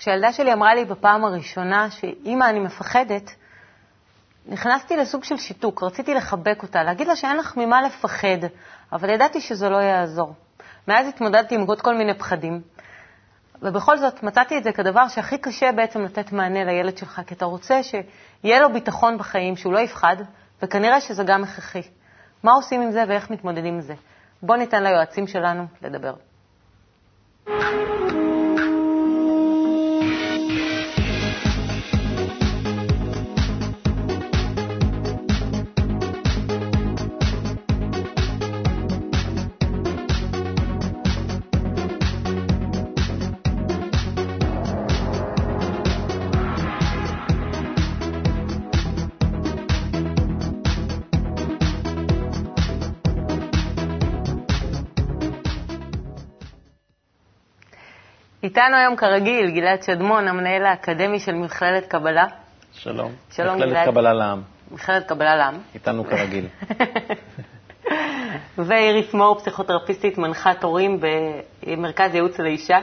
כשהילדה שלי אמרה לי בפעם הראשונה שאימא, אני מפחדת, נכנסתי לסוג של שיתוק, רציתי לחבק אותה, להגיד לה שאין לך ממה לפחד, אבל ידעתי שזה לא יעזור. מאז התמודדתי עם עוד כל מיני פחדים, ובכל זאת מצאתי את זה כדבר שהכי קשה בעצם לתת מענה לילד שלך, כי אתה רוצה שיהיה לו ביטחון בחיים, שהוא לא יפחד, וכנראה שזה גם הכרחי. מה עושים עם זה ואיך מתמודדים עם זה? בואו ניתן ליועצים שלנו לדבר. איתנו היום כרגיל גלעד שדמון, המנהל האקדמי של מכללת קבלה. שלום. שלום, מכללת גלעד. קבלה לעם. מכללת קבלה לעם. איתנו כרגיל. ואיריס מור, פסיכותרפיסטית, מנחת הורים במרכז ייעוץ לאישה.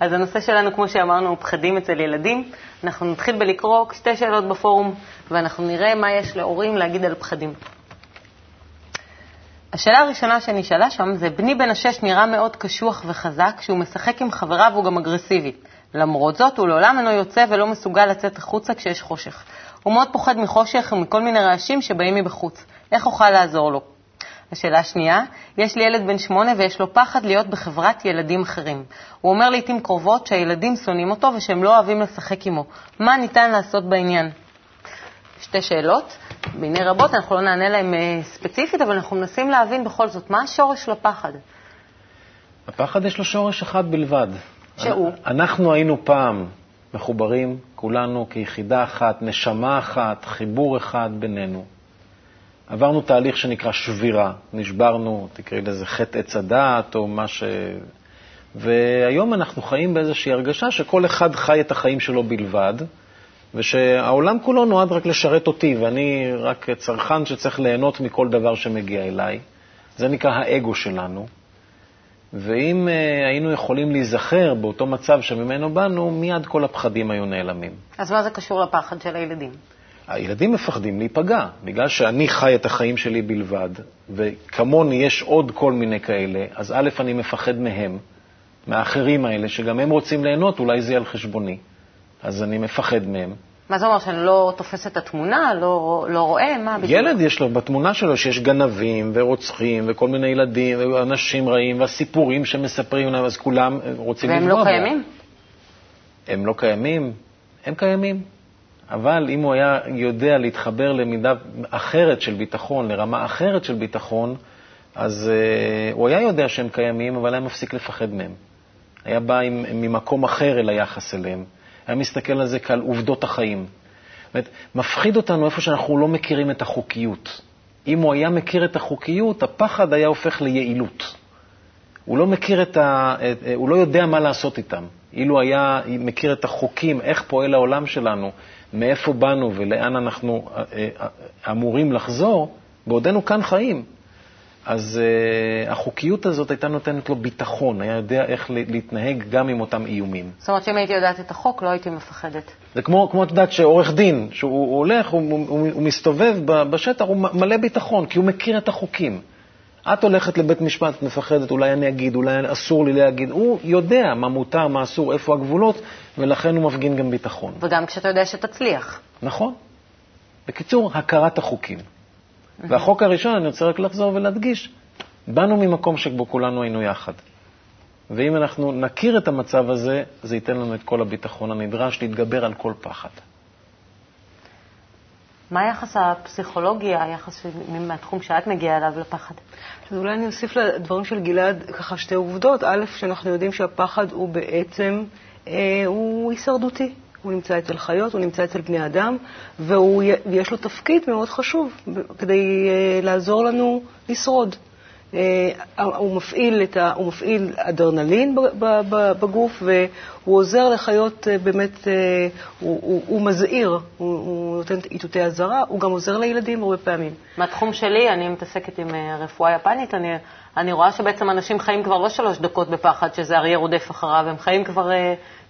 אז הנושא שלנו, כמו שאמרנו, הוא פחדים אצל ילדים. אנחנו נתחיל בלקרוא שתי שאלות בפורום, ואנחנו נראה מה יש להורים להגיד על פחדים. השאלה הראשונה שנשאלה שם זה, בני בן השש נראה מאוד קשוח וחזק, כשהוא משחק עם חבריו הוא גם אגרסיבי. למרות זאת, הוא לעולם אינו יוצא ולא מסוגל לצאת החוצה כשיש חושך. הוא מאוד פוחד מחושך ומכל מיני רעשים שבאים מבחוץ. איך אוכל לעזור לו? השאלה השנייה, יש לי ילד בן שמונה ויש לו פחד להיות בחברת ילדים אחרים. הוא אומר לעתים קרובות שהילדים שונאים אותו ושהם לא אוהבים לשחק עמו. מה ניתן לעשות בעניין? שתי שאלות. בעיני רבות אנחנו לא נענה להן אה, ספציפית, אבל אנחנו מנסים להבין בכל זאת מה השורש של הפחד. הפחד יש לו שורש אחד בלבד. שהוא? אנחנו היינו פעם מחוברים, כולנו כיחידה אחת, נשמה אחת, חיבור אחד בינינו. עברנו תהליך שנקרא שבירה, נשברנו, תקראי לזה חטא עץ הדעת או מה ש... והיום אנחנו חיים באיזושהי הרגשה שכל אחד חי את החיים שלו בלבד, ושהעולם כולו נועד רק לשרת אותי, ואני רק צרכן שצריך ליהנות מכל דבר שמגיע אליי. זה נקרא האגו שלנו. ואם uh, היינו יכולים להיזכר באותו מצב שממנו באנו, מיד כל הפחדים היו נעלמים. אז מה זה קשור לפחד של הילדים? הילדים מפחדים להיפגע, בגלל שאני חי את החיים שלי בלבד, וכמוני יש עוד כל מיני כאלה, אז א', אני מפחד מהם, מהאחרים האלה, שגם הם רוצים ליהנות, אולי זה יהיה על חשבוני. אז אני מפחד מהם. מה זה אומר, שאני לא תופס את התמונה, לא, לא רואה? מה בדיוק? ילד יש לו בתמונה שלו שיש גנבים ורוצחים וכל מיני ילדים ואנשים רעים והסיפורים שמספרים להם, אז כולם רוצים והם לפגוע לא. קיימים? הם לא קיימים? הם קיימים. אבל אם הוא היה יודע להתחבר למידה אחרת של ביטחון, לרמה אחרת של ביטחון, אז uh, הוא היה יודע שהם קיימים, אבל היה מפסיק לפחד מהם. היה בא עם, ממקום אחר אל היחס אליהם. היה מסתכל על זה כעל עובדות החיים. זאת אומרת, מפחיד אותנו איפה שאנחנו לא מכירים את החוקיות. אם הוא היה מכיר את החוקיות, הפחד היה הופך ליעילות. הוא לא מכיר את ה... את- הוא לא יודע מה לעשות איתם. אילו היה מכיר את החוקים, איך פועל העולם שלנו, מאיפה באנו ולאן אנחנו אה, אה, אמורים לחזור, בעודנו כאן חיים. אז uh, החוקיות הזאת הייתה נותנת לו ביטחון, היה יודע איך להתנהג גם עם אותם איומים. זאת אומרת שאם הייתי יודעת את החוק, לא הייתי מפחדת. זה כמו, כמו את יודעת, שעורך דין, שהוא הוא הולך, הוא, הוא, הוא, הוא מסתובב בשטח, הוא מלא ביטחון, כי הוא מכיר את החוקים. את הולכת לבית משפט, את מפחדת, אולי אני אגיד, אולי אסור לי להגיד. הוא יודע מה מותר, מה אסור, איפה הגבולות, ולכן הוא מפגין גם ביטחון. וגם כשאתה יודע שתצליח. נכון. בקיצור, הכרת החוקים. והחוק הראשון, אני רוצה רק לחזור ולהדגיש, באנו ממקום שבו כולנו היינו יחד. ואם אנחנו נכיר את המצב הזה, זה ייתן לנו את כל הביטחון הנדרש להתגבר על כל פחד. מה היחס הפסיכולוגי, היחס מהתחום שאת מגיעה אליו לפחד? אז אולי אני אוסיף לדברים של גלעד ככה שתי עובדות. א', שאנחנו יודעים שהפחד הוא בעצם, אה, הוא הישרדותי. הוא נמצא אצל חיות, הוא נמצא אצל בני אדם, ויש לו תפקיד מאוד חשוב כדי אה, לעזור לנו לשרוד. אה, הוא מפעיל, את ה, הוא מפעיל אדרנלין בגוף, והוא עוזר לחיות אה, באמת, אה, הוא, הוא, הוא מזהיר, הוא, הוא נותן איתותי אזהרה, הוא גם עוזר לילדים הרבה פעמים. מהתחום שלי, אני מתעסקת עם רפואה יפנית, אני, אני רואה שבעצם אנשים חיים כבר לא שלוש דקות בפחד, שזה אריה רודף אחריו, הם חיים כבר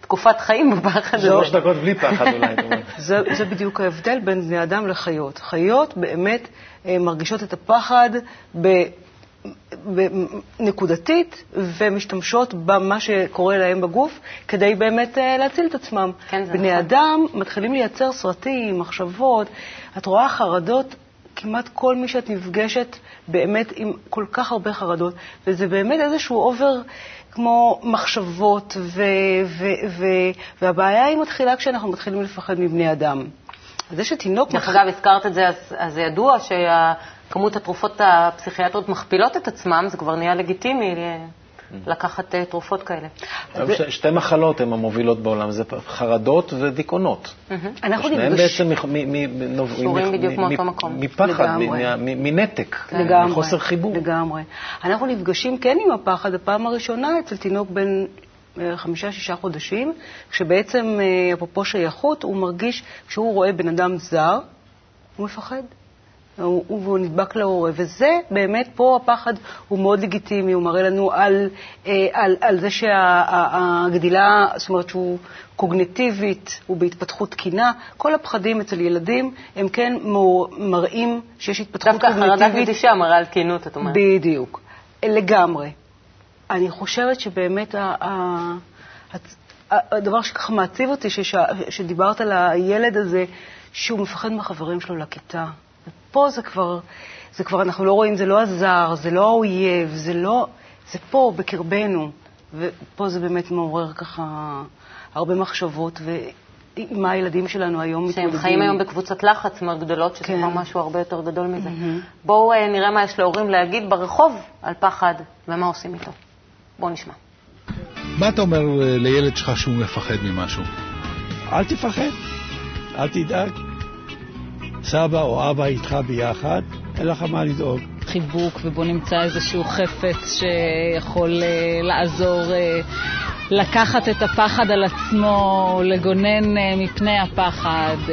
תקופת חיים בפחד הזה. שלוש דקות בלי פחד אולי. זה, זה בדיוק ההבדל בין בני אדם לחיות. חיות באמת מרגישות את הפחד ב... נקודתית ומשתמשות במה שקורה להם בגוף כדי באמת אה, להציל את עצמם. כן, זה בני נכון. אדם מתחילים לייצר סרטים, מחשבות. את רואה חרדות, כמעט כל מי שאת נפגשת באמת עם כל כך הרבה חרדות, וזה באמת איזשהו אובר כמו מחשבות, ו- ו- ו- והבעיה היא מתחילה כשאנחנו מתחילים לפחד מבני אדם. זה שתינוק... דרך אגב, הזכרת את זה, אז, אז זה ידוע שה... כמות התרופות הפסיכיאטריות מכפילות את עצמם, זה כבר נהיה לגיטימי לקחת אה, תרופות כאלה. שתי מחלות הן המובילות בעולם, זה חרדות ודיכאונות. אנחנו שניהם בעצם מקום. מפחד, מנתק, מחוסר חיבור. לגמרי. אנחנו נפגשים כן עם הפחד הפעם הראשונה אצל תינוק בן אה, חמישה-שישה חודשים, כשבעצם, אה, אפרופו שייכות, הוא מרגיש, כשהוא רואה בן אדם זר, הוא מפחד. והוא נדבק להורה. וזה באמת, פה הפחד הוא מאוד לגיטימי, הוא מראה לנו על, אה, על, על זה שהגדילה, זאת אומרת שהוא קוגנטיבית, הוא בהתפתחות תקינה. כל הפחדים אצל ילדים הם כן מראים שיש התפתחות דווקא קוגנטיבית. דווקא חרדת נטישה מראה על תקינות, את אומרת. בדיוק, לגמרי. אני חושבת שבאמת ה, ה, הדבר שככה מעציב אותי, שדיברת על הילד הזה, שהוא מפחד מהחברים שלו לכיתה. פה זה כבר, זה כבר, אנחנו לא רואים, זה לא הזר, זה לא האויב, זה לא, זה פה, בקרבנו. ופה זה באמת מעורר ככה הרבה מחשבות, ועם מה הילדים שלנו היום מתמודדים. שהם חיים היום בקבוצת לחץ מאוד גדולות, שזה כן. כבר משהו הרבה יותר גדול מזה. Mm-hmm. בואו אה, נראה מה יש להורים להגיד ברחוב על פחד ומה עושים איתו. בואו נשמע. מה אתה אומר אה, לילד שלך שהוא מפחד ממשהו? אל תפחד, אל תדאג. סבא או אבא איתך ביחד, אין לך מה לדאוג. חיבוק, ובוא נמצא איזשהו חפץ שיכול uh, לעזור uh, לקחת את הפחד על עצמו, לגונן uh, מפני הפחד. Uh,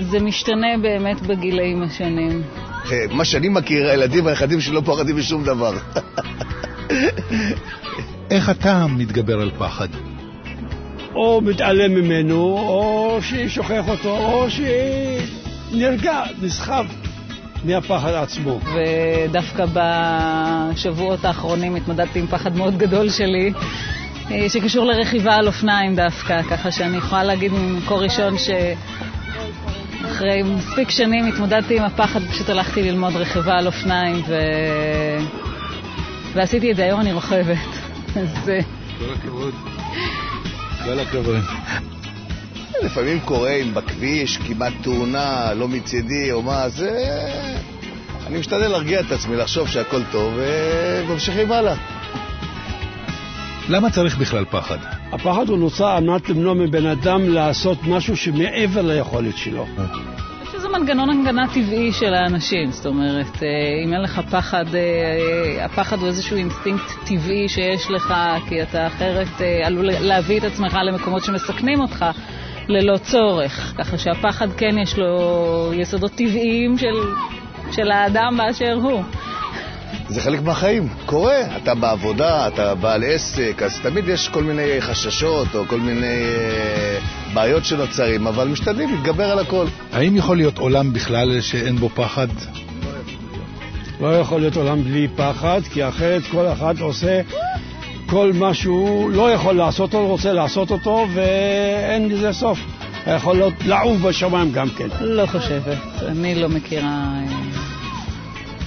זה משתנה באמת בגילאים השונים. מה שאני מכיר, הילדים והנכדים שלי לא פוחדים משום דבר. איך אתה מתגבר על פחד? או מתעלם ממנו, או ששוכח אותו, או שנרגע, נסחב מהפחד עצמו. ודווקא בשבועות האחרונים התמודדתי עם פחד מאוד גדול שלי. אה, שקשור לרכיבה על אופניים דווקא, ככה שאני יכולה להגיד ממקור ראשון שאחרי מספיק שנים התמודדתי עם הפחד, פשוט הלכתי ללמוד רכיבה על אופניים ו... ועשיתי את זה, היום אני רוכבת. אז... אה, כל הכבוד. כל הכבוד. לפעמים קורה אם בכביש, כמעט תאונה, לא מצידי או מה, זה... אני משתדל להרגיע את עצמי, לחשוב שהכל טוב, וממשיכים הלאה. למה צריך בכלל פחד? הפחד הוא נוצר על מנת למנוע מבן אדם לעשות משהו שמעבר ליכולת שלו. מנגנון הגנה טבעי של האנשים, זאת אומרת, אה, אם אין לך פחד, אה, הפחד הוא איזשהו אינסטינקט טבעי שיש לך, כי אתה אחרת אה, עלול להביא את עצמך למקומות שמסכנים אותך ללא צורך. ככה שהפחד כן יש לו יסודות טבעיים של, של האדם באשר הוא. זה חלק מהחיים, קורה. אתה בעבודה, אתה בעל עסק, אז תמיד יש כל מיני חששות או כל מיני אה, בעיות שנוצרים, אבל משתדלים להתגבר על הכל. האם יכול להיות עולם בכלל שאין בו פחד? לא יכול להיות עולם בלי פחד, כי אחרת כל אחד עושה כל מה שהוא לא יכול לעשות אותו, רוצה לעשות אותו, ואין לזה סוף. יכול להיות לעוף בשמיים גם כן. לא חושבת, אני לא מכירה...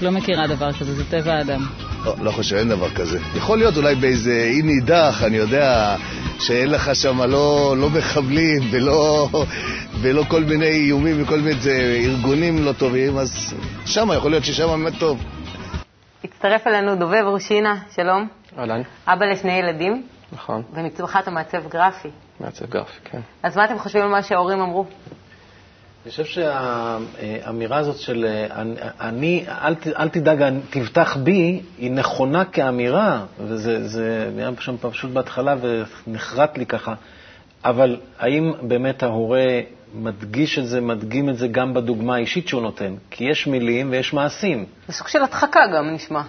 לא מכירה דבר כזה, זה טבע האדם. לא, לא חושב, אין דבר כזה. יכול להיות אולי באיזה אי נידח, אני יודע, שאין לך שם לא, לא מחבלים ולא, ולא כל מיני איומים וכל מיני ארגונים לא טובים, אז שם יכול להיות ששם באמת טוב. הצטרף אלינו דובב רושינה, שלום. אהלן. אבא לשני ילדים. נכון. ומצורך אתה מעצב גרפי. מעצב גרפי, כן. אז מה אתם חושבים על מה שההורים אמרו? אני חושב שהאמירה הזאת של אני, אל, אל תדאג, תבטח בי, היא נכונה כאמירה, וזה זה היה שם פשוט בהתחלה ונחרט לי ככה, אבל האם באמת ההורה מדגיש את זה, מדגים את זה גם בדוגמה האישית שהוא נותן? כי יש מילים ויש מעשים. זה סוג של הדחקה גם נשמע.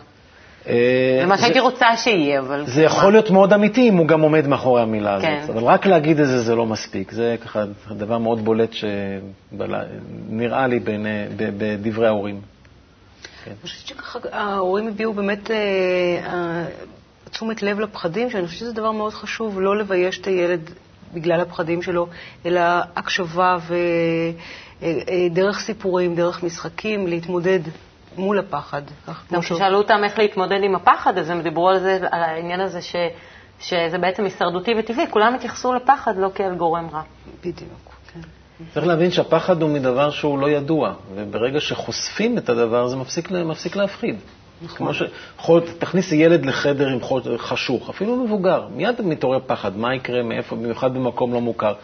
אה, זה מה שהייתי רוצה שיהיה, אבל... זה יכול להיות מאוד אמיתי אם הוא גם עומד מאחורי המילה הזאת. כן. אבל רק להגיד את זה, זה לא מספיק. זה ככה דבר מאוד בולט שנראה לי בדברי ההורים. כן. אני חושבת שככה ההורים הביעו באמת אה, אה, תשומת לב לפחדים, שאני חושבת שזה דבר מאוד חשוב, לא לבייש את הילד בגלל הפחדים שלו, אלא הקשבה ודרך סיפורים, דרך משחקים, להתמודד מול הפחד. גם כששאלו אותם איך להתמודד עם הפחד, אז הם דיברו על, זה, על העניין הזה ש, שזה בעצם הישרדותי וטבעי. כולם התייחסו לפחד לא כאל גורם רע. בדיוק. כן. צריך להבין שהפחד הוא מדבר שהוא לא ידוע, וברגע שחושפים את הדבר הזה, מפסיק, מפסיק להפחיד. נכון. כמו ש... תכניסי ילד לחדר עם חשוך, אפילו מבוגר, מיד מתעורר פחד, מה יקרה, מאיפה, במיוחד במקום לא מוכר.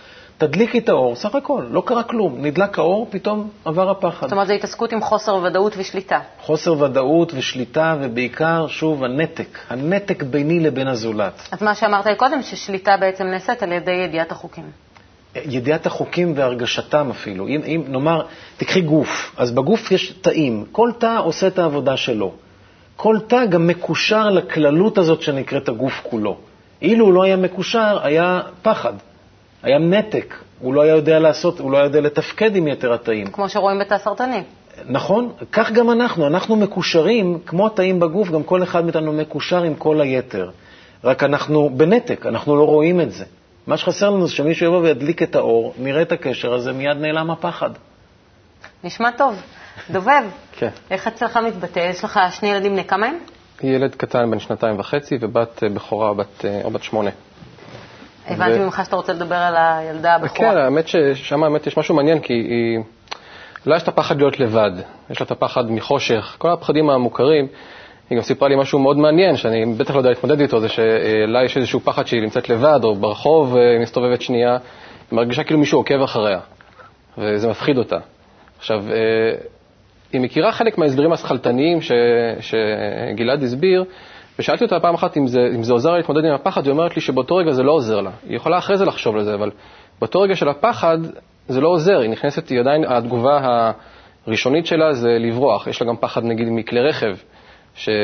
תדליקי את האור, סך הכל, לא קרה כלום. נדלק האור, פתאום עבר הפחד. זאת אומרת, זו התעסקות עם חוסר ודאות ושליטה. חוסר ודאות ושליטה, ובעיקר, שוב, הנתק. הנתק ביני לבין הזולת. אז מה שאמרת קודם, ששליטה בעצם נעשית על ידי ידיעת החוקים. ידיעת החוקים והרגשתם אפילו. אם, אם נאמר, תקחי גוף, אז בגוף יש תאים, כל תא עושה את העבודה שלו. כל תא גם מקושר לכללות הזאת שנקראת הגוף כולו. אילו הוא לא היה מקושר, היה פחד. היה נתק, הוא לא היה יודע לעשות, הוא לא היה יודע לתפקד עם יתר התאים. כמו שרואים בתא סרטני. נכון, כך גם אנחנו, אנחנו מקושרים, כמו התאים בגוף, גם כל אחד מאיתנו מקושר עם כל היתר. רק אנחנו בנתק, אנחנו לא רואים את זה. מה שחסר לנו זה שמישהו יבוא וידליק את האור, נראה את הקשר הזה, מיד נעלם הפחד. נשמע טוב. דובב, כן. איך אצלך מתבטא? יש לך שני ילדים בני כמה הם? ילד קטן בן שנתיים וחצי ובת בכורה בת, או בת שמונה. הבנתי ממך שאתה רוצה לדבר על הילדה הבכורה. כן, האמת ששם האמת יש משהו מעניין, כי היא... לה יש את הפחד להיות לבד, יש לה את הפחד מחושך, כל הפחדים המוכרים. היא גם סיפרה לי משהו מאוד מעניין, שאני בטח לא יודע להתמודד איתו, זה שלה יש איזשהו פחד שהיא נמצאת לבד, או ברחוב אה, מסתובבת שנייה, היא מרגישה כאילו מישהו עוקב אחריה, וזה מפחיד אותה. עכשיו, אה, היא מכירה חלק מההסברים השכלתניים שגלעד הסביר, ושאלתי אותה פעם אחת אם זה, אם זה עוזר לה להתמודד עם הפחד, היא אומרת לי שבאותו רגע זה לא עוזר לה. היא יכולה אחרי זה לחשוב על זה, אבל באותו רגע של הפחד זה לא עוזר, היא נכנסת, היא עדיין, התגובה הראשונית שלה זה לברוח. יש לה גם פחד נגיד מכלי רכב, שהיא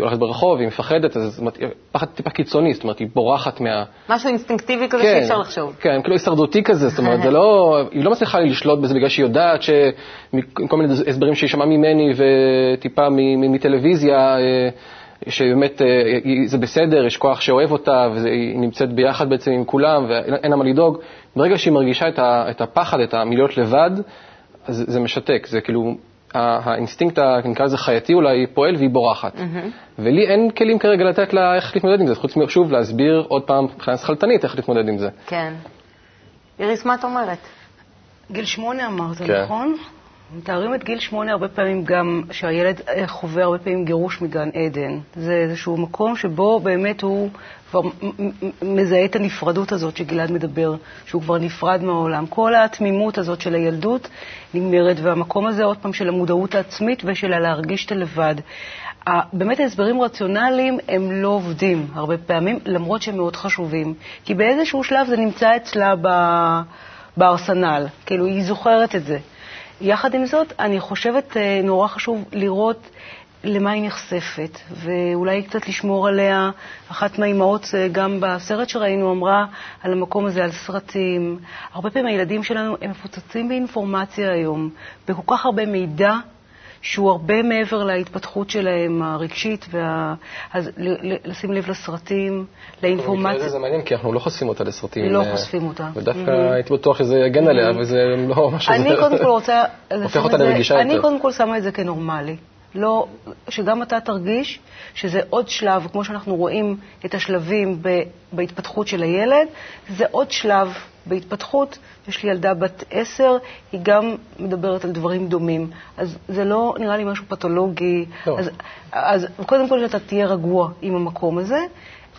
הולכת ברחוב, היא מפחדת, אז זאת אומרת, פחד טיפה קיצוני, זאת אומרת, היא בורחת מה... משהו אינסטינקטיבי כזה כן, שאי אפשר לחשוב. כן, כאילו הישרדותי כזה, זאת אומרת, זה לא, היא לא מצליחה לשלוט בזה בגלל שהיא יודעת שכל מיני הסברים שהיא שמעה ממני וטיפה מטלוויזיה, אה, שבאמת אה, זה בסדר, יש כוח שאוהב אותה, והיא נמצאת ביחד בעצם עם כולם, ואין לה מה לדאוג. ברגע שהיא מרגישה את הפחד, את הלהיות לבד, אז זה משתק, זה כאילו, האינסטינקט, נקרא לזה חייתי אולי, פועל והיא בורחת. Mm-hmm. ולי אין כלים כרגע לתת לה איך להתמודד עם זה, חוץ משוב להסביר עוד פעם מבחינה שכלתנית איך להתמודד עם זה. כן. איריס, מה את אומרת? גיל שמונה אמרת, כן. נכון? מתארים את גיל שמונה הרבה פעמים גם, שהילד אה, חווה הרבה פעמים גירוש מגן עדן. זה איזשהו מקום שבו באמת הוא כבר מזהה את הנפרדות הזאת שגלעד מדבר, שהוא כבר נפרד מהעולם. כל התמימות הזאת של הילדות נגמרת, והמקום הזה עוד פעם של המודעות העצמית ושל הלהרגיש את הלבד. באמת ההסברים רציונליים הם לא עובדים הרבה פעמים, למרות שהם מאוד חשובים. כי באיזשהו שלב זה נמצא אצלה בארסנל, כאילו היא זוכרת את זה. יחד עם זאת, אני חושבת אה, נורא חשוב לראות למה היא נחשפת, ואולי קצת לשמור עליה. אחת מהאימהות, אה, גם בסרט שראינו, אמרה על המקום הזה, על סרטים. הרבה פעמים הילדים שלנו הם מפוצצים באינפורמציה היום, בכל כך הרבה מידע שהוא הרבה מעבר להתפתחות שלהם הרגשית, וה... אז לשים לב לסרטים, לאינפורמציה. זה מעניין, כי אנחנו לא חושפים אותה לסרטים. לא אה, חושפים אותה. ודווקא mm-hmm. הייתי בטוח שזה יגן עליה, mm-hmm. וזה לא משהו... אני קודם כל רוצה... הופך אותה לרגישה יותר. אני קודם כל שמה את זה כנורמלי. לא, שגם אתה תרגיש שזה עוד שלב, כמו שאנחנו רואים את השלבים בהתפתחות של הילד, זה עוד שלב בהתפתחות. יש לי ילדה בת עשר, היא גם מדברת על דברים דומים. אז זה לא נראה לי משהו פתולוגי. לא. אז, אז קודם כל שאתה תהיה רגוע עם המקום הזה.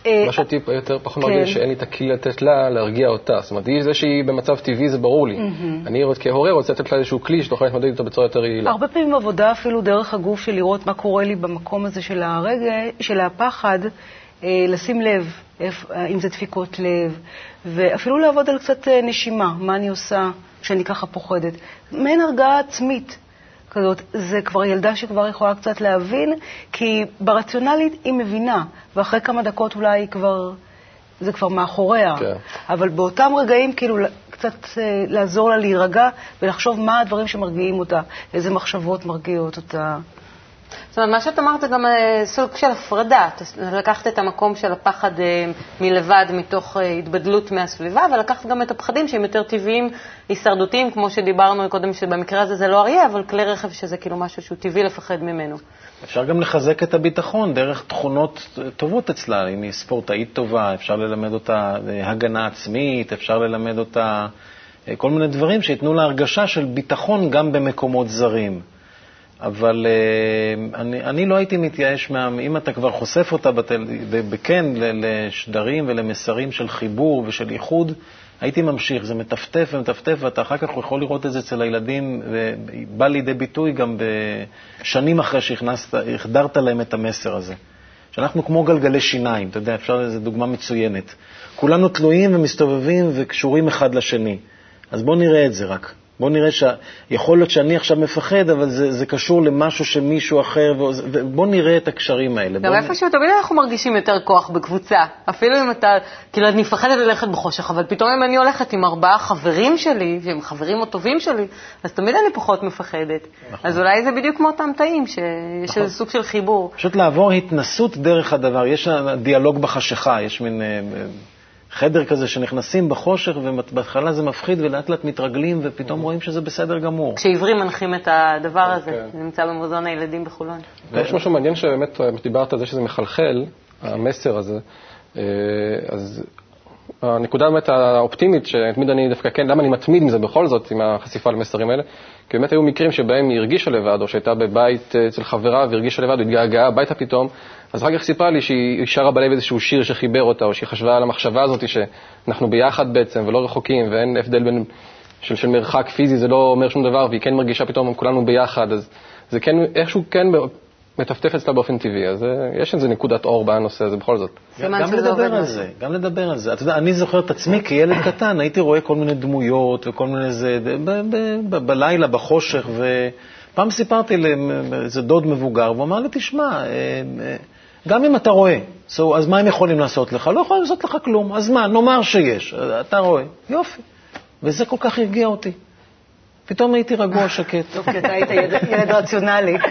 אה, מה שאותי יותר פחות כן. מרגיש, שאין לי את הכלי לתת לה להרגיע אותה. זאת אומרת, היא זה שהיא במצב טבעי, זה ברור לי. אני כהורה רוצה לתת לה איזשהו כלי שתוכל להתמודד איתו בצורה יותר יעילה. הרבה פעמים עבודה אפילו דרך הגוף של לראות מה קורה לי במקום הזה של הרגע, של הפחד, לשים לב, אה, אם זה דפיקות לב, ואפילו לעבוד על קצת אה, נשימה, מה אני עושה כשאני ככה פוחדת. מעין הרגעה עצמית כזאת. זה כבר ילדה שכבר יכולה קצת להבין, כי ברציונלית היא מבינה, ואחרי כמה דקות אולי היא כבר, זה כבר מאחוריה. כן. אבל באותם רגעים, כאילו, קצת אה, לעזור לה להירגע ולחשוב מה הדברים שמרגיעים אותה, איזה מחשבות מרגיעות אותה. זאת אומרת, מה שאת אמרת זה גם אה, סוג של הפרדה. לקחת את המקום של הפחד אה, מלבד, מתוך אה, התבדלות מהסביבה, ולקחת גם את הפחדים שהם יותר טבעיים, הישרדותיים, כמו שדיברנו קודם, שבמקרה הזה זה לא אריה, אבל כלי רכב שזה כאילו משהו שהוא טבעי לפחד ממנו. אפשר גם לחזק את הביטחון דרך תכונות טובות אצלה. אם היא ספורטאית טובה, אפשר ללמד אותה הגנה עצמית, אפשר ללמד אותה כל מיני דברים שייתנו לה הרגשה של ביטחון גם במקומות זרים. אבל אה, אני, אני לא הייתי מתייאש מה... אם אתה כבר חושף אותה בטל, כן לשדרים ולמסרים של חיבור ושל איחוד, הייתי ממשיך. זה מטפטף ומטפטף, ואתה אחר כך יכול לראות את זה אצל הילדים, ובא לידי ביטוי גם בשנים אחרי שהחדרת להם את המסר הזה. שאנחנו כמו גלגלי שיניים, אתה יודע, אפשר, זו דוגמה מצוינת. כולנו תלויים ומסתובבים וקשורים אחד לשני. אז בואו נראה את זה רק. בואו נראה שיכול להיות שאני עכשיו מפחד, אבל זה, זה קשור למשהו שמישהו אחר, ובואו נראה את הקשרים האלה. גם בוא איפשהו תמיד אנחנו מרגישים יותר כוח בקבוצה. אפילו אם אתה, כאילו, אני מפחדת ללכת בחושך, אבל פתאום אם אני הולכת עם ארבעה חברים שלי, שהם חברים הטובים שלי, אז תמיד אני פחות מפחדת. נכון. אז אולי זה בדיוק כמו אותם תאים, שיש נכון. איזה סוג של חיבור. פשוט לעבור התנסות דרך הדבר. יש דיאלוג בחשיכה, יש מין אה, חדר כזה שנכנסים בחושך, ובהתחלה זה מפחיד, ולאט לאט מתרגלים, ופתאום רואים שזה בסדר גמור. כשעיוורים מנחים את הדבר הזה, כן. זה נמצא במוזיאון הילדים בחולון. יש משהו מעניין שבאמת אה, דיברת על זה שזה מחלחל, המסר הזה. אה, אז הנקודה באמת האופטימית, שתמיד אני דווקא כן, למה אני מתמיד עם זה בכל זאת, עם החשיפה למסרים האלה? כי באמת היו מקרים שבהם היא הרגישה לבד, או שהייתה בבית אה, אצל חברה והרגישה לבד, והתגעגעה הביתה פתאום, אז אחר כך סיפרה לי שהיא שרה בלב איזשהו שיר שחיבר אותה, או שהיא חשבה על המחשבה הזאת שאנחנו ביחד בעצם ולא רחוקים, ואין הבדל בין, של, של מרחק פיזי, זה לא אומר שום דבר, והיא כן מרגישה פתאום כולנו ביחד, אז זה כן, איכשהו כן מטפטף אצלה באופן טבעי, אז אה, יש איזה נקודת אור בנושא הזה בכל זאת. גם לדבר על. זה, גם לדבר על זה. אתה יודע, אני זוכר את עצמי כילד קטן, הייתי רואה כל מיני דמויות וכל מיני זה, בלילה, בחושך, ופעם סיפרתי לאיזה דוד מבוגר, והוא אמר לי, תשמע, אה, אה, גם אם אתה רואה, so, אז מה הם יכולים לעשות לך? לא יכולים לעשות לך כלום. אז מה, נאמר שיש, אתה רואה, יופי. וזה כל כך הרגיע אותי. פתאום הייתי רגוע, שקט. טוב, כי אתה היית ילד- רציונלי.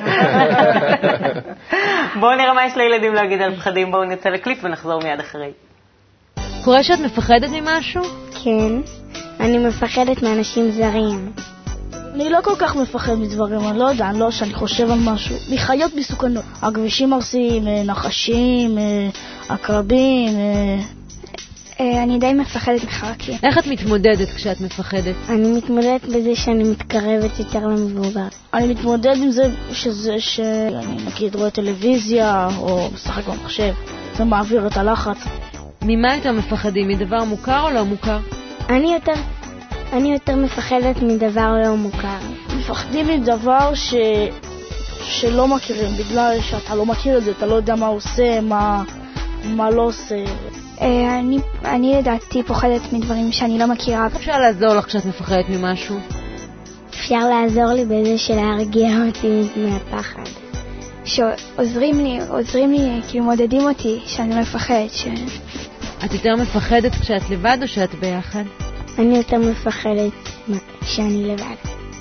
בואו נראה מה יש לילדים להגיד על פחדים, בואו נצא לקליפ ונחזור מיד אחרי. קורה שאת מפחדת ממשהו? כן, אני מפחדת מאנשים זרים. אני לא כל כך מפחד מדברים, אני לא יודע, אני לא שאני חושב על משהו. מחיות מסוכנות. הכבישים ארסיים, אה, נחשים, אה, עקרבים, אה, אני די מפחדת מחרקים. איך את מתמודדת כשאת מפחדת? אני מתמודדת בזה שאני מתקרבת יותר למבוגר. אני מתמודד עם זה שזה שאני נגיד רואה טלוויזיה או משחק במחשב. זה מעביר את הלחץ. ממה יותר מפחדים? מדבר מוכר או לא מוכר? אני יותר, אני יותר מפחדת מדבר לא מוכר. מפחדים מדבר ש... שלא מכירים, בגלל שאתה לא מכיר את זה, אתה לא יודע מה עושה, מה, מה לא עושה. אה, אני, אני לדעתי פוחדת מדברים שאני לא מכירה. אפשר לעזור לך כשאת מפחדת ממשהו? אפשר לעזור לי בזה של להרגיע אותי מהפחד. שעוזרים לי, עוזרים לי, כאילו מודדים אותי, שאני לא אפחד. ש... את יותר מפחדת כשאת לבד או שאת ביחד? אני יותר מפחדת שאני לבד.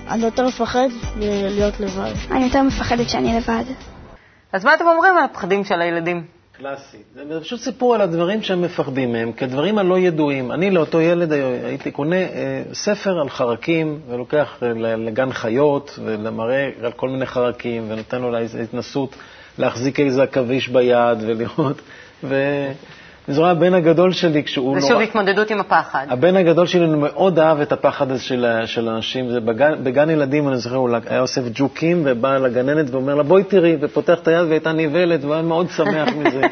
אני יותר מפחד להיות לבד. אני יותר מפחדת שאני לבד. אז מה אתם אומרים על הפחדים של הילדים? קלאסי. זה פשוט סיפור על הדברים שהם מפחדים מהם, כדברים הלא ידועים. אני לאותו ילד הייתי קונה אה, ספר על חרקים, ולוקח אה, לגן חיות, ומראה על כל מיני חרקים, ונותן לו איזו התנסות להחזיק איזה עכביש ביד ולראות. ו... אני זוכר, הבן הגדול שלי, כשהוא זה שוב התמודדות עם הפחד. הבן הגדול שלי מאוד אהב את הפחד הזה של, של אנשים. זה בגן, בגן ילדים, אני זוכר, הוא היה אוסף ג'וקים, ובא לגננת ואומר לה, בואי תראי, ופותח את היד והייתה נבלת, והוא היה מאוד שמח מזה.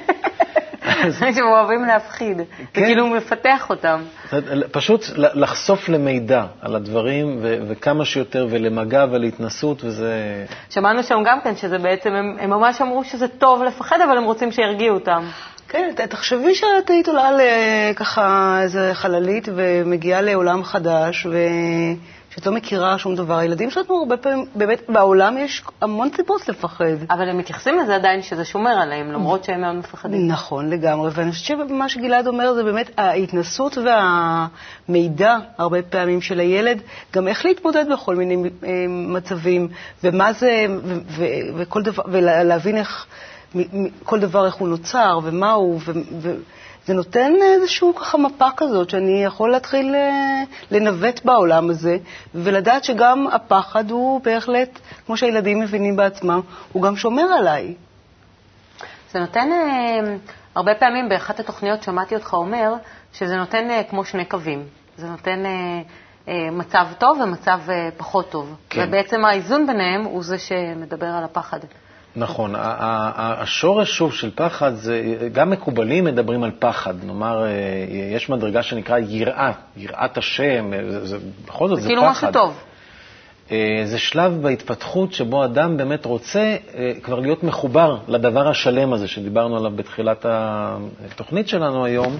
שהם אוהבים להפחיד. זה כן. כאילו הוא מפתח אותם. פשוט לחשוף למידע על הדברים, ו- וכמה שיותר, ולמגע ולהתנסות, וזה... שמענו שם גם כן שזה בעצם, הם, הם ממש אמרו שזה טוב לפחד, אבל הם רוצים שירגיעו אותם. כן, תחשבי שאת היית עולה ככה איזה חללית ומגיעה לעולם חדש, ושאת לא מכירה שום דבר. הילדים שלנו הרבה פעמים, באמת, בעולם יש המון סיבות לפחד. אבל הם מתייחסים לזה עדיין שזה שומר עליהם, למרות שהם מאוד מפחדים. נכון לגמרי, ואני חושבת שמה שגלעד אומר זה באמת ההתנסות והמידע, הרבה פעמים של הילד, גם איך להתמודד בכל מיני אה, מצבים, ומה זה, וכל דבר, ולהבין איך, כל דבר איך הוא נוצר, ומה הוא, ו- ו- זה נותן איזשהו ככה מפה כזאת, שאני יכול להתחיל אה, לנווט בעולם הזה, ולדעת שגם הפחד הוא בהחלט, כמו שהילדים מבינים בעצמם, הוא גם שומר עליי. זה נותן, אה, הרבה פעמים באחת התוכניות שמעתי אותך אומר, שזה נותן אה, כמו שני קווים. זה נותן מצב טוב ומצב פחות טוב. כן. ובעצם האיזון ביניהם הוא זה שמדבר על הפחד. נכון, השורש שוב של פחד, זה, גם מקובלים מדברים על פחד, נאמר, אה, יש מדרגה שנקרא יראה, יראת השם, אה, זה, זה, בכל זאת זה זה כאילו פחד. משהו טוב. אה, זה שלב בהתפתחות שבו אדם באמת רוצה כבר להיות מחובר לדבר השלם הזה שדיברנו עליו בתחילת התוכנית שלנו היום,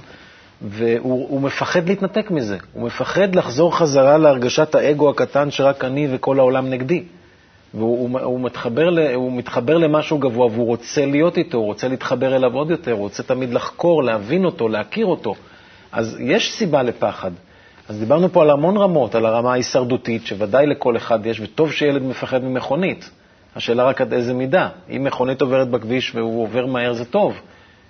והוא הוא מפחד להתנתק מזה. הוא מפחד לחזור חזרה להרגשת האגו הקטן שרק אני וכל העולם נגדי. והוא הוא, הוא מתחבר, ל, הוא מתחבר למשהו גבוה והוא רוצה להיות איתו, הוא רוצה להתחבר אליו עוד יותר, הוא רוצה תמיד לחקור, להבין אותו, להכיר אותו. אז יש סיבה לפחד. אז דיברנו פה על המון רמות, על הרמה ההישרדותית, שוודאי לכל אחד יש, וטוב שילד מפחד ממכונית. השאלה רק עד איזה מידה. אם מכונית עוברת בכביש והוא עובר מהר, זה טוב.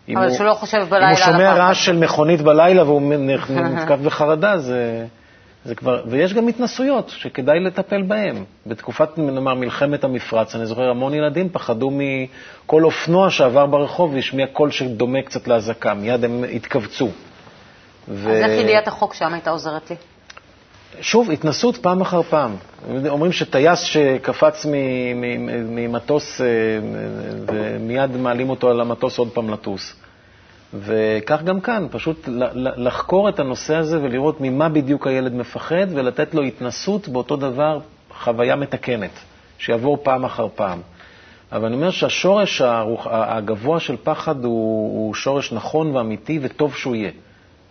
אם אבל הוא- שהוא לא חושב אם בלילה הוא על שומע. רעש של מכונית בלילה והוא נתקף בחרדה, זה, זה כבר... ויש גם התנסויות שכדאי לטפל בהן. בתקופת, נאמר, מלחמת המפרץ, אני זוכר המון ילדים פחדו מכל אופנוע שעבר ברחוב והשמיע קול שדומה קצת לאזעקה. מיד הם התכווצו. ו... אז איך ידיעת החוק שם הייתה עוזרת לי? שוב, התנסות פעם אחר פעם. אומרים שטייס שקפץ ממטוס אה, ומיד מעלים אותו על המטוס עוד פעם לטוס. וכך גם כאן, פשוט לחקור את הנושא הזה ולראות ממה בדיוק הילד מפחד ולתת לו התנסות באותו דבר, חוויה מתקנת, שיעבור פעם אחר פעם. אבל אני אומר שהשורש הרוח- הגבוה של פחד הוא, הוא שורש נכון ואמיתי וטוב שהוא יהיה.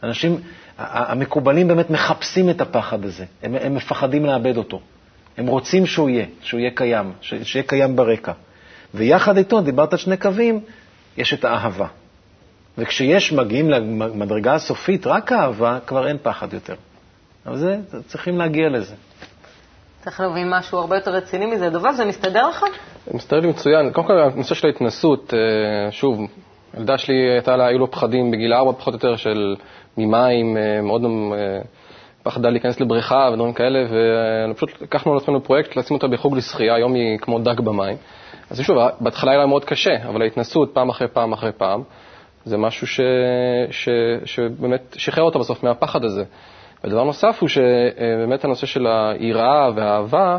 אנשים, המקובלים באמת מחפשים את הפחד הזה, הם, הם מפחדים לאבד אותו. הם רוצים שהוא יהיה, שהוא יהיה קיים, שיהיה קיים ברקע. ויחד איתו, דיברת על שני קווים, יש את האהבה. וכשיש, מגיעים למדרגה הסופית, רק אהבה, כבר אין פחד יותר. אבל זה, צריכים להגיע לזה. צריך להבין משהו הרבה יותר רציני מזה. דובב, זה מסתדר לך? זה מסתדר לי מצוין. קודם כל, הנושא של ההתנסות, אה, שוב, ילדה שלי הייתה לה, היו לו פחדים בגיל ארבע פחות או יותר של ממים, אה, מאוד אה, פחדה להיכנס לבריכה ודברים כאלה, ופשוט לקחנו על עצמנו פרויקט לשים אותה בחוג לשחייה, היום היא כמו דג במים. אז שוב, בהתחלה היה לה מאוד קשה, אבל ההתנסות פעם אחרי פעם אחרי פעם, זה משהו ש, ש, שבאמת שחרר אותה בסוף מהפחד הזה. ודבר נוסף הוא שבאמת הנושא של היראה והאהבה,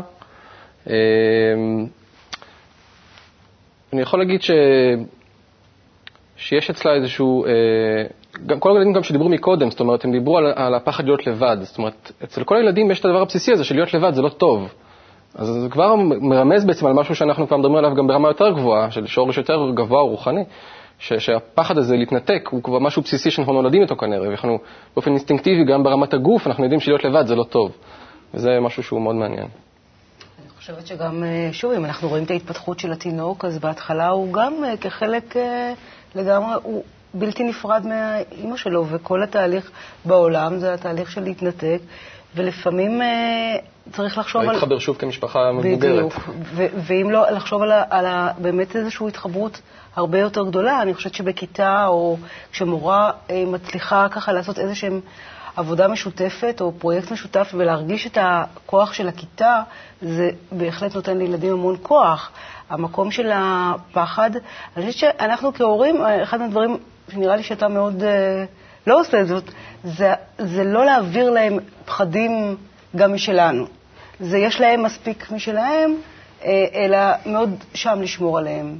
אה, אני יכול להגיד ש... שיש אצלה איזשהו, אה, גם כל הילדים גם שדיברו מקודם, זאת אומרת, הם דיברו על, על הפחד להיות לבד. זאת אומרת, אצל כל הילדים יש את הדבר הבסיסי הזה של להיות לבד, זה לא טוב. אז זה כבר מרמז בעצם על משהו שאנחנו כבר מדברים עליו גם ברמה יותר גבוהה, של שורש יותר גבוה רוחני, ש, שהפחד הזה להתנתק הוא כבר משהו בסיסי שאנחנו נולדים איתו כנראה, ואנחנו באופן אינסטינקטיבי, גם ברמת הגוף, אנחנו יודעים שלהיות לבד זה לא טוב. וזה משהו שהוא מאוד מעניין. אני חושבת שגם, אה, שוב, אם אנחנו רואים את ההתפתחות של התינוק, אז בהתחלה הוא גם אה, כחלק אה, לגמרי, הוא בלתי נפרד מהאימא שלו, וכל התהליך בעולם זה התהליך של להתנתק, ולפעמים אה, צריך לחשוב על... להתחבר שוב כמשפחה מבוגרת. בדיוק, ואם לא, לחשוב על, ה- על ה- באמת איזושהי התחברות הרבה יותר גדולה. אני חושבת שבכיתה, או כשמורה אה, מצליחה ככה לעשות איזושהי עבודה משותפת או פרויקט משותף ולהרגיש את הכוח של הכיתה, זה בהחלט נותן לילדים המון כוח. המקום של הפחד, אני חושבת שאנחנו כהורים, אה, אחד הדברים שנראה לי שאתה מאוד אה, לא עושה זאת, זה, זה לא להעביר להם פחדים גם משלנו. זה יש להם מספיק משלהם, אה, אלא מאוד שם לשמור עליהם.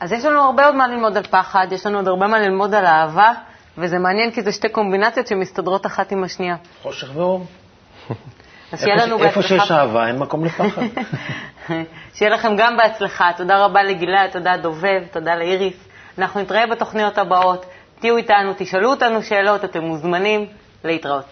אז יש לנו הרבה עוד מה ללמוד על פחד, יש לנו עוד הרבה מה ללמוד על אהבה, וזה מעניין כי זה שתי קומבינציות שמסתדרות אחת עם השנייה. חושך ואור. אז שיהיה לנו איפה בהצלחה. שיש אהבה, אין מקום לפחד. שיהיה לכם גם בהצלחה. תודה רבה לגלעד, תודה דובב, תודה לאיריס. אנחנו נתראה בתוכניות הבאות. תהיו איתנו, תשאלו אותנו שאלות, אתם מוזמנים להתראות.